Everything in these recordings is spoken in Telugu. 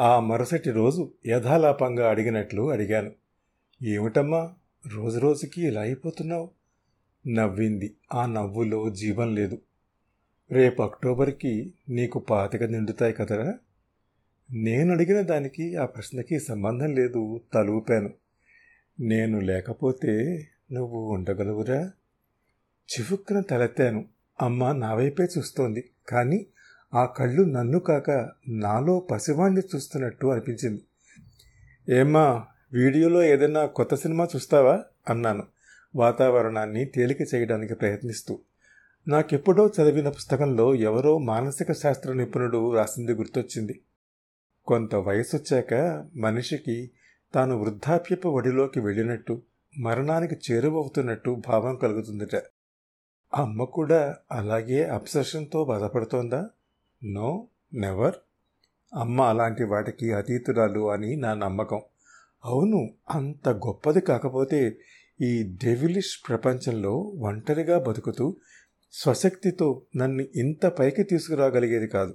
ఆ మరుసటి రోజు యథాలాపంగా అడిగినట్లు అడిగాను. ఏమిటమ్మా? రోజు రోజుకి ఇలా అయిపోతున్నావు? నవ్వింది. ఆ నవ్వులో జీవం లేదు. రేపు అక్టోబర్కి నీకు పాతిక నిండుతాయి కదరా? నేను అడిగిన దానికి ఆ ప్రశ్నకి సంబంధం లేదు తలూపాను. నేను లేకపోతే నువ్వు ఉండగలవురా? చివుక్కున తలెత్తాను. అమ్మ నా వైపే చూస్తోంది. కానీ ఆ కళ్ళు నన్ను కాక నాలో పసివాణ్ణి చూస్తున్నట్టు అనిపించింది. ఏమ్మా వీడియోలో ఏదైనా కొత్త సినిమా చూస్తావా? అన్నాను వాతావరణాన్ని తేలిక చేయడానికి ప్రయత్నిస్తూ. నాకెప్పుడో చదివిన పుస్తకంలో ఎవరో మానసిక శాస్త్ర నిపుణుడు రాసింది గుర్తొచ్చింది. కొంత వయసు వచ్చాక మనిషికి తాను వృద్ధాప్యపు ఒడిలోకి వెళ్ళినట్టు మరణానికి చేరువవుతున్నట్టు భావం కలుగుతుందట. అమ్మ కూడా అలాగే అబ్సెషన్తో బాధపడుతోందా? No never. అమ్మ అలాంటి వాటికి అతీతురాలు అని నా నమ్మకం. అవును అంత గొప్పది కాకపోతే ఈ డెవిలిష్ ప్రపంచంలో ఒంటరిగా బతుకుతూ స్వశక్తితో నన్ను ఇంత పైకి తీసుకురాగలిగేది కాదు.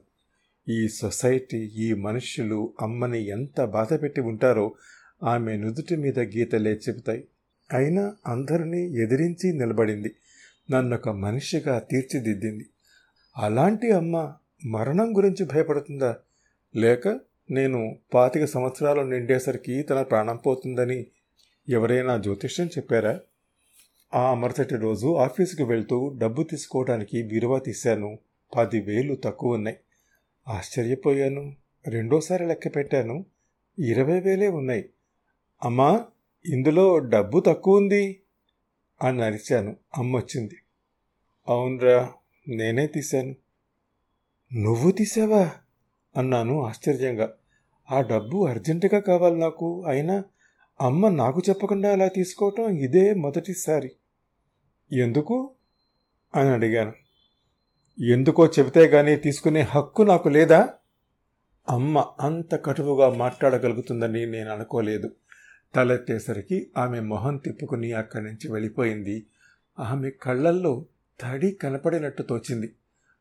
ఈ సొసైటీ ఈ మనుష్యులు అమ్మని ఎంత బాధపెట్టి ఉంటారో ఆమె నుదుటి మీద గీతలే చెబుతాయి. అయినా అందరినీ ఎదిరించి నిలబడింది. నన్నొక మనిషిగా తీర్చిదిద్దింది. అలాంటి అమ్మ మరణం గురించి భయపడుతుందా? లేక నేను పాతిక సంవత్సరాలు నిండేసరికి తన ప్రాణం పోతుందని ఎవరైనా జ్యోతిష్యం చెప్పారా? ఆ మరుసటి రోజు ఆఫీసుకు వెళ్తూ డబ్బు తీసుకోవడానికి బీరువా తీశాను. పదివేలు తక్కువ ఉన్నాయి. ఆశ్చర్యపోయాను. రెండోసారి లెక్క పెట్టాను. ఇరవై వేలే ఉన్నాయి. అమ్మా ఇందులో డబ్బు తక్కువ ఉంది అని అరిచాను. అమ్మొచ్చింది. అవునరా నేనే తీశాను. నువ్వు తీసావా? అన్నాను ఆశ్చర్యంగా. ఆ డబ్బు అర్జెంటుగా కావాలి నాకు. అయినా అమ్మ నాకు చెప్పకుండా అలా తీసుకోవటం ఇదే మొదటిసారి. ఎందుకు? అని అడిగాను. ఎందుకో చెబితే గానీ తీసుకునే హక్కు నాకు లేదా? అమ్మ అంత కటువుగా మాట్లాడగలుగుతుందని నేను అనుకోలేదు. తలెత్తేసరికి ఆమె మొహం తిప్పుకుని అక్కడి నుంచి వెళ్ళిపోయింది. ఆమె కళ్ళల్లో తడి కనపడినట్టు తోచింది.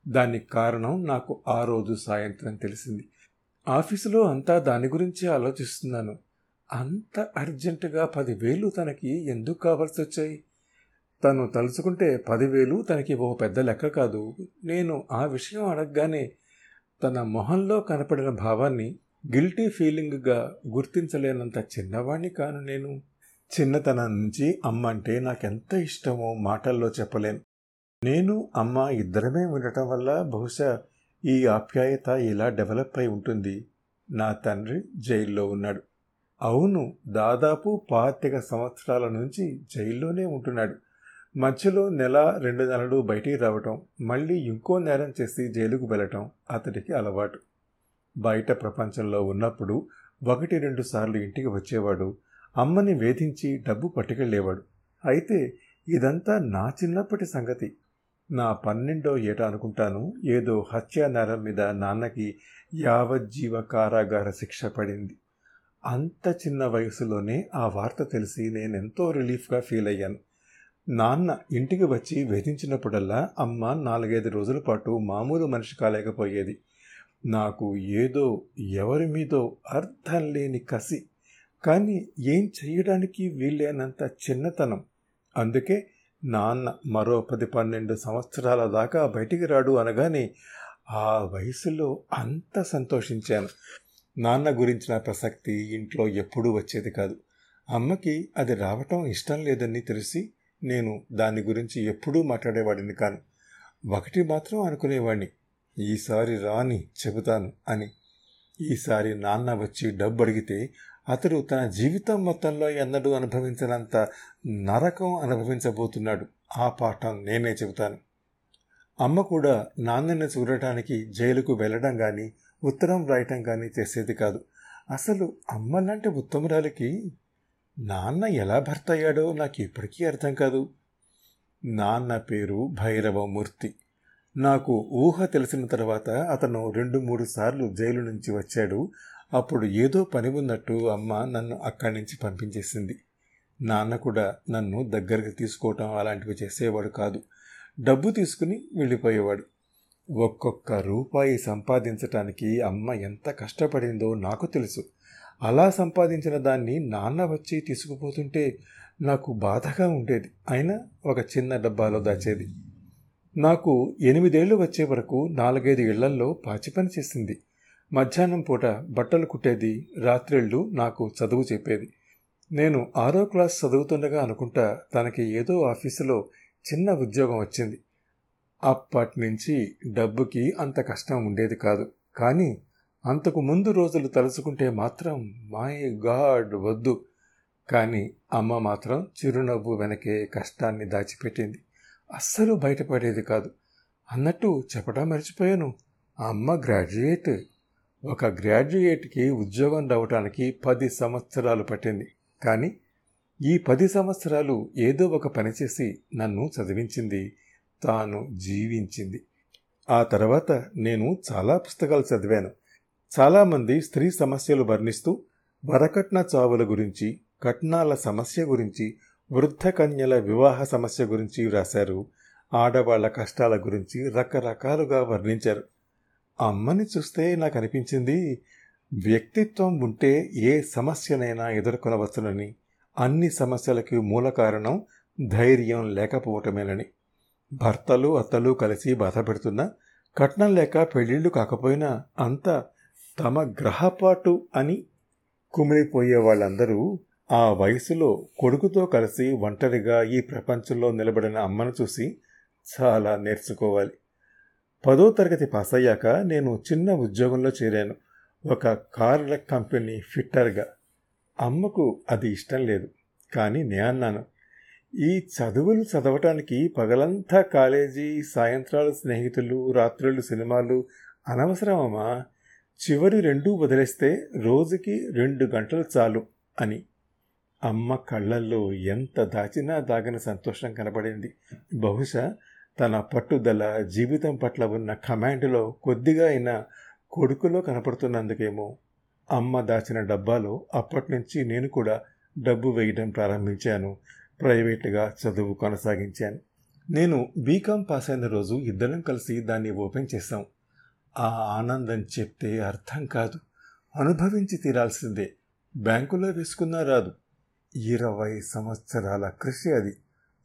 దానికి కారణం నాకు ఆ రోజు సాయంత్రం తెలిసింది. ఆఫీసులో అంతా దాని గురించి ఆలోచిస్తున్నాను. అంత అర్జెంటుగా పదివేలు తనకి ఎందుకు కావాల్సి వచ్చాయి? తను తలుచుకుంటే పదివేలు తనకి ఓ పెద్ద లెక్క కాదు. నేను ఆ విషయం అడగగానే తన మొహంలో కనపడిన భావాన్ని గిల్టీ ఫీలింగ్గా గుర్తించలేనంత చిన్నవాణ్ణి కాను నేను. చిన్నతనం నుంచి అమ్మ అంటే నాకెంత ఇష్టమో మాటల్లో చెప్పలేను. నేను అమ్మ ఇద్దరమే ఉండటం వల్ల బహుశా ఈ ఆప్యాయత ఇలా డెవలప్ అయి ఉంటుంది. నా తండ్రి జైల్లో ఉన్నాడు. అవును దాదాపు పాతిక సంవత్సరాల నుంచి జైల్లోనే ఉంటున్నాడు. మధ్యలో నెల రెండు నెలలు బయటికి రావటం మళ్ళీ ఇంకో నేరం చేసి జైలుకు వెళ్ళటం అతడికి అలవాటు. బయట ప్రపంచంలో ఉన్నప్పుడు ఒకటి రెండు సార్లు ఇంటికి వచ్చేవాడు. అమ్మని వేధించి డబ్బు పట్టుకెళ్ళేవాడు. అయితే ఇదంతా నా చిన్నప్పటి సంగతి. నా పన్నెండో ఏట అనుకుంటాను ఏదో హత్యానేరం మీద నాన్నకి యావజ్జీవ కారాగార శిక్ష పడింది. అంత చిన్న వయసులోనే ఆ వార్త తెలిసి నేనెంతో రిలీఫ్గా ఫీల్ అయ్యాను. నాన్న ఇంటికి వచ్చి వేధించినప్పుడల్లా అమ్మ నాలుగైదు రోజుల పాటు మామూలు మనిషి కాలేకపోయేది. నాకు ఏదో ఎవరి మీదో అర్థం లేని కసి. కానీ ఏం చేయడానికి వీల్లేనంత చిన్నతనం. అందుకే నాన్న మరో పది పన్నెండు సంవత్సరాల దాకా బయటికి రాడు అనగానే ఆ వయసులో అంత సంతోషించాను. నాన్న గురించిన ప్రసక్తి ఇంట్లో ఎప్పుడూ వచ్చేది కాదు. అమ్మకి అది రావటం ఇష్టం లేదని తెలిసి నేను దాని గురించి ఎప్పుడూ మాట్లాడేవాడిని కాను. ఒకటి మాత్రం అనుకునేవాడిని ఈసారి రాని చెబుతాను అని. ఈసారి నాన్న వచ్చి డబ్బు అడిగితే అతడు తన జీవితం మొత్తంలో ఎన్నడూ అనుభవించినంత నరకం అనుభవించబోతున్నాడు. ఆ పాఠం నేనే చెబుతాను. అమ్మ కూడా నాన్నని చూడటానికి జైలుకు వెళ్ళడం కానీ ఉత్తరం రాయటం కానీ చేసేది కాదు. అసలు అమ్మ లాంటి ఉత్తమురాలకి నాన్న ఎలా భర్త అయ్యాడో నాకు ఇప్పటికీ అర్థం కాదు. నాన్న పేరు భైరవమూర్తి. నాకు ఊహ తెలిసిన తర్వాత అతను రెండు మూడు సార్లు జైలు నుంచి వచ్చాడు. అప్పుడు ఏదో పని ఉన్నట్టు అమ్మ నన్ను అక్కడి నుంచి పంపించేసింది. నాన్న కూడా నన్ను దగ్గరికి తీసుకోవటం అలాంటివి చేసేవాడు కాదు. డబ్బు తీసుకుని వెళ్ళిపోయేవాడు. ఒక్కొక్క రూపాయి సంపాదించటానికి అమ్మ ఎంత కష్టపడిందో నాకు తెలుసు. అలా సంపాదించిన దాన్ని నాన్న వచ్చి తీసుకుపోతుంటే నాకు బాధగా ఉండేది. అయినా ఒక చిన్న డబ్బాలో దాచేది. నాకు ఎనిమిదేళ్ళు వచ్చే వరకు నాలుగైదు ఇళ్ళల్లో పాచి పని చేసింది. మధ్యాహ్నం పూట బట్టలు కుట్టేది రాత్రిళ్ళు నాకు చదువు చెప్పేది. నేను ఆరో క్లాస్ చదువుతుండగా అనుకుంటా తనకి ఏదో ఆఫీసులో చిన్న ఉద్యోగం వచ్చింది. అప్పటి నుంచి డబ్బుకి అంత కష్టం ఉండేది కాదు. కానీ అంతకు ముందు రోజులు తలుచుకుంటే మాత్రం మై గాడ్ వద్దు. కానీ అమ్మ మాత్రం చిరునవ్వు వెనకే కష్టాన్ని దాచిపెట్టింది. అస్సలు బయటపడేది కాదు. అన్నట్టు చెప్పడం మర్చిపోయాను. అమ్మ గ్రాడ్యుయేట్ ఒక గ్రాడ్యుయేట్కి ఉద్యోగం రావటానికి పది సంవత్సరాలు పట్టింది. కానీ ఈ పది సంవత్సరాలు ఏదో ఒక పని చేసి నన్ను చదివించింది తాను జీవించింది. ఆ తర్వాత నేను చాలా పుస్తకాలు చదివాను. చాలామంది స్త్రీ సమస్యలు వర్ణిస్తూ వరకట్న చావుల గురించి కట్నాల సమస్య గురించి వృద్ధ కన్యల వివాహ సమస్య గురించి వ్రాశారు ఆడవాళ్ళ కష్టాల గురించి రకరకాలుగా వర్ణించారు. అమ్మని చూస్తే నాకు అనిపించింది వ్యక్తిత్వం ఉంటే ఏ సమస్యనైనా ఎదుర్కొనవచ్చునని. అన్ని సమస్యలకి మూల కారణం ధైర్యం లేకపోవటమేనని. భర్తలు అత్తలు కలిసి బాధపెడుతున్న కట్నం లేక పెళ్ళిళ్ళు కాకపోయినా అంతా తమ గ్రహపాటు అని కుమిలిపోయే వాళ్ళందరూ ఆ వయసులో కొడుకుతో కలిసి ఒంటరిగా ఈ ప్రపంచంలో నిలబడిన అమ్మను చూసి చాలా నేర్చుకోవాలి. పదో తరగతి పాస్ అయ్యాక నేను చిన్న ఉద్యోగంలో చేరాను. ఒక కార్ల కంపెనీ ఫిట్టర్గా. అమ్మకు అది ఇష్టం లేదు. కానీ నే అన్నాను ఈ చదువులు చదవటానికి పగలంతా కాలేజీ సాయంత్రాలు స్నేహితులు రాత్రులు సినిమాలు అనవసరమమ్మా. చివరి రెండూ వదిలేస్తే రోజుకి రెండు గంటలు చాలు అని. అమ్మ కళ్ళల్లో ఎంత దాచినా దాగిన సంతోషం కనబడింది. బహుశా తన పట్టుదల జీవితం పట్ల ఉన్న కమాండ్లో కొద్దిగా అయినా కొడుకులో కనపడుతున్నందుకేమో. అమ్మ దాచిన డబ్బాలో అప్పటి నుంచి నేను కూడా డబ్బు వేయడం ప్రారంభించాను. ప్రైవేట్గా చదువు కొనసాగించాను. నేను బీకామ్ పాస్ అయిన రోజు ఇద్దరం కలిసి దాన్ని ఓపెన్ చేశాం. ఆ ఆనందం చెప్తే అర్థం కాదు. అనుభవించి తీరాల్సిందే. బ్యాంకులో వేసుకున్నా రాదు. ఇరవై సంవత్సరాల కృషి అది.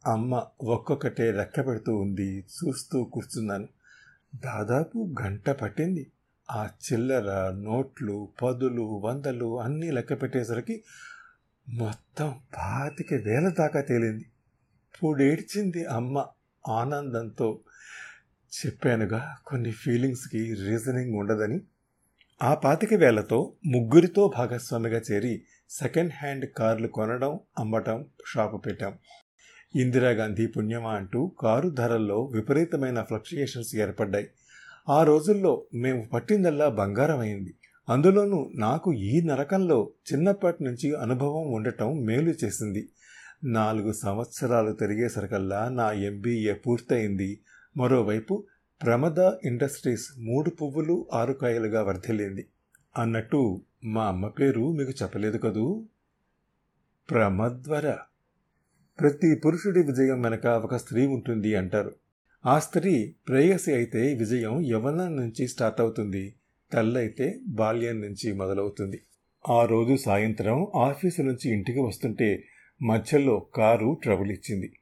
అమ్మ ఒక్కొక్కటే రెక్క పెడుతూ ఉంది చూస్తూ కూర్చున్నాను. దాదాపు గంట పట్టింది. ఆ చిల్లర నోట్లు పదులు వందలు అన్నీ లెక్క పెట్టేసరికి మొత్తం పాతిక వేల దాకా తేలింది. పూడేడ్చింది అమ్మ ఆనందంతో చెప్పానుగా కొన్ని ఫీలింగ్స్కి రీజనింగ్ ఉండదని. ఆ పాతిక వేలతో ముగ్గురితో భాగస్వామిగా చేరి సెకండ్ హ్యాండ్ కార్లు కొనడం అమ్మటం షాపు పెట్టాం. ఇందిరాగాంధీ పుణ్యమా అంటూ కారు ధరల్లో విపరీతమైన ఫ్లక్చుయేషన్స్ ఏర్పడ్డాయి. ఆ రోజుల్లో మేము పట్టిందల్లా బంగారం అయింది అందులోనూ నాకు ఈ నరకంలో చిన్నప్పటి నుంచి అనుభవం ఉండటం మేలు చేసింది. నాలుగు సంవత్సరాలు తిరిగేసరికల్లా నా ఎంబీఏ పూర్తయింది. మరోవైపు ప్రమద ఇండస్ట్రీస్ మూడు పువ్వులు ఆరు కాయలుగా వర్ధిల్లింది. అన్నట్టు మా అమ్మ పేరు మీకు చెప్పలేదు కదూ? ప్రమద్వర. ప్రతి పురుషుడి విజయం వెనక ఒక స్త్రీ ఉంటుంది అంటారు. ఆ స్త్రీ ప్రేయసి అయితే విజయం యవనం నుంచి స్టార్ట్ అవుతుంది. తల్లైతే బాల్యం నుంచి మొదలవుతుంది. ఆ రోజు సాయంత్రం ఆఫీసు నుంచి ఇంటికి వస్తుంటే మధ్యలో కారు ట్రబుల్ ఇచ్చింది.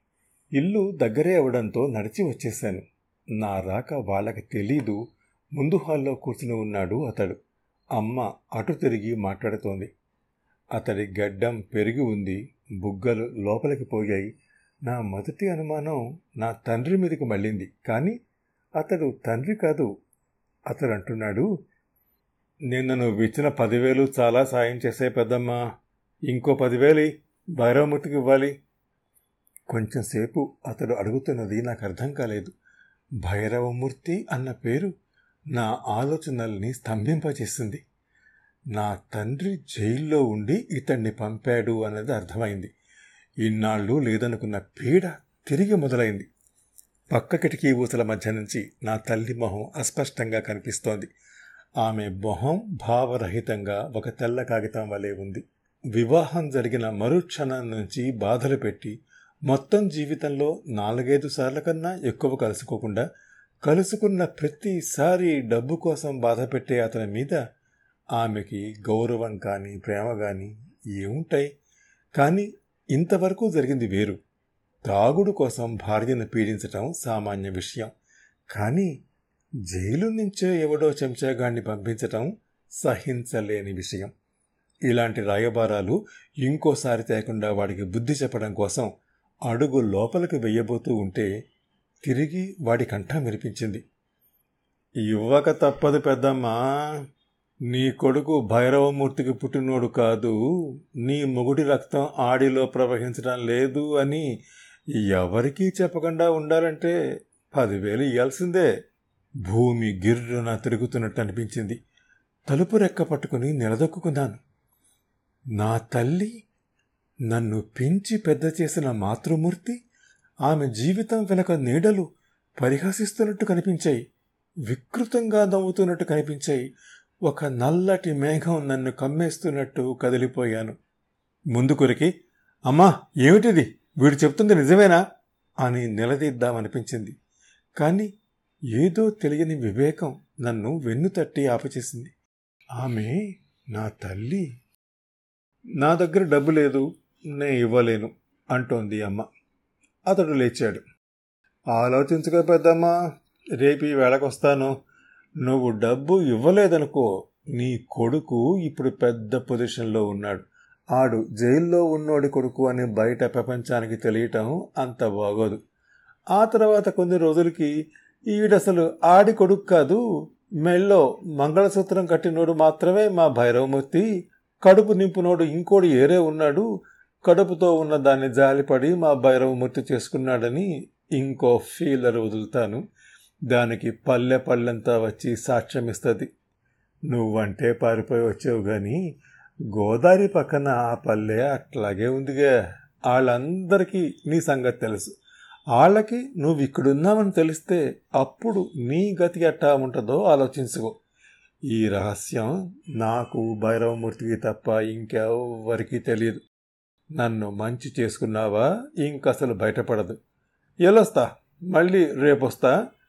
ఇల్లు దగ్గరే అవడంతో నడిచి వచ్చేశాను. నా రాక వాళ్ళకి తెలీదు. ముందు హాల్లో కూర్చుని ఉన్నాడు అతడు. అమ్మ అటు తిరిగి మాట్లాడుతోంది. అతడి గడ్డం పెరిగి ఉంది. బుగ్గలు లోపలికి పోయాయి. నా మొదటి అనుమానం నా తండ్రి మీదకి మళ్ళింది. కానీ అతడు తండ్రి కాదు. అతడు అంటున్నాడు నిన్న నువ్వు ఇచ్చిన పదివేలు చాలా సాయం చేసే పెద్దమ్మా. ఇంకో పదివేలు భైరవమూర్తికి ఇవ్వాలి. కొంచెంసేపు అతడు అడుగుతున్నది నాకు అర్థం కాలేదు. భైరవమూర్తి అన్న పేరు నా ఆలోచనల్ని స్తంభింపచేసింది నా తండ్రి జైల్లో ఉండి ఇతన్ని పంపాడు అన్నది అర్థమైంది. ఇన్నాళ్ళు లేదనుకున్న పీడ తిరిగి మొదలైంది. పక్క కిటికీ ఊసల మధ్య నుంచి నా తల్లి మొహం అస్పష్టంగా కనిపిస్తోంది. ఆమె మొహం భావరహితంగా ఒక తెల్ల కాగితం వలె ఉంది. వివాహం జరిగిన మరుక్షణం నుంచి బాధలు పెట్టి మొత్తం జీవితంలో నాలుగైదు సార్ల కన్నా ఎక్కువ కలుసుకోకుండా కలుసుకున్న ప్రతిసారి డబ్బు కోసం బాధ పెట్టే అతని మీద ఆమెకి గౌరవం కానీ ప్రేమ కానీ ఏముంటాయి? కానీ ఇంతవరకు జరిగింది వేరు. తాగుడు కోసం భార్యను పీడించటం సామాన్య విషయం. కానీ జైలు నుంచే ఎవడో చెంచాగాన్ని పంపించటం సహించలేని విషయం. ఇలాంటి రాయబారాలు ఇంకోసారి తేకుండా వాడికి బుద్ధి చెప్పడం కోసం అడుగు లోపలికి వెయ్యబోతూ ఉంటే తిరిగి వాడి కంఠం వినిపించింది. ఇవ్వక తప్పదు పెద్దమ్మా. నీ కొడుకు భైరవమూర్తికి పుట్టినోడు కాదు నీ మొగుడి రక్తం ఆడిలో ప్రవహించడం లేదు అని ఎవరికీ చెప్పకుండా ఉండాలంటే పదివేలు ఇవ్వాల్సిందే భూమి గిర్రున తిరుగుతున్నట్టు అనిపించింది. తలుపు రెక్క పట్టుకుని నిలదొక్కున్నాను నా తల్లి నన్ను పెంచి పెద్ద చేసిన మాతృమూర్తి ఆమె జీవితం వెనక నీడలు పరిహసిస్తున్నట్టు కనిపించాయి. వికృతంగా నవ్వుతున్నట్టు కనిపించాయి. ఒక నల్లటి మేఘం నన్ను కమ్మేస్తున్నట్టు కదిలిపోయాను. ముందుకొరికి అమ్మా ఏమిటిది? వీడు చెప్తుంది నిజమేనా? అని నిలదీద్దామనిపించింది. కానీ ఏదో తెలియని వివేకం నన్ను వెన్ను తట్టి ఆపచేసింది. ఆమె నా తల్లి. నా దగ్గర డబ్బు లేదు నే ఇవ్వలేను అంటోంది అమ్మ. అతడు లేచాడు. ఆలోచించక పెద్దమ్మా రేపు ఈ వేళకొస్తాను. నువ్వు డబ్బు ఇవ్వలేదనుకో నీ కొడుకు ఇప్పుడు పెద్ద పొజిషన్లో ఉన్నాడు. ఆడు జైల్లో ఉన్నోడి కొడుకు అని బయట ప్రపంచానికి తెలియటం అంత బాగోదు. ఆ తర్వాత కొన్ని రోజులకి ఈడసలు ఆడి కొడుకు కాదు మెళ్ళో మంగళసూత్రం కట్టినోడు మాత్రమే మా భైరవమూర్తి. కడుపు నింపునోడు ఇంకోడు ఏరే ఉన్నాడు కడుపుతో ఉన్న దాన్ని జాలిపడి మా భైరవమూర్తి చేసుకున్నాడని ఇంకో ఫీలర్ వదులుతాను. దానికి పల్లె పళ్ళంతా వచ్చి సాక్ష్యమిస్తుంది నువ్వంటే పారిపోయి వచ్చావు కానీ గోదావరి పక్కన ఆ పల్లె అట్లాగే ఉందిగా. వాళ్ళందరికీ నీ సంగతి తెలుసు. వాళ్ళకి నువ్వు ఇక్కడున్నావని తెలిస్తే అప్పుడు నీ గతి ఎట్టా ఉంటుందో ఆలోచించుకో. ఈ రహస్యం నాకు భైరవమూర్తికి తప్ప ఇంకెవ్వరికీ తెలియదు. నన్ను మంచి చేసుకున్నావా ఇంకసలు బయటపడదు. ఎలొస్తా మళ్ళీ రేపొస్తా.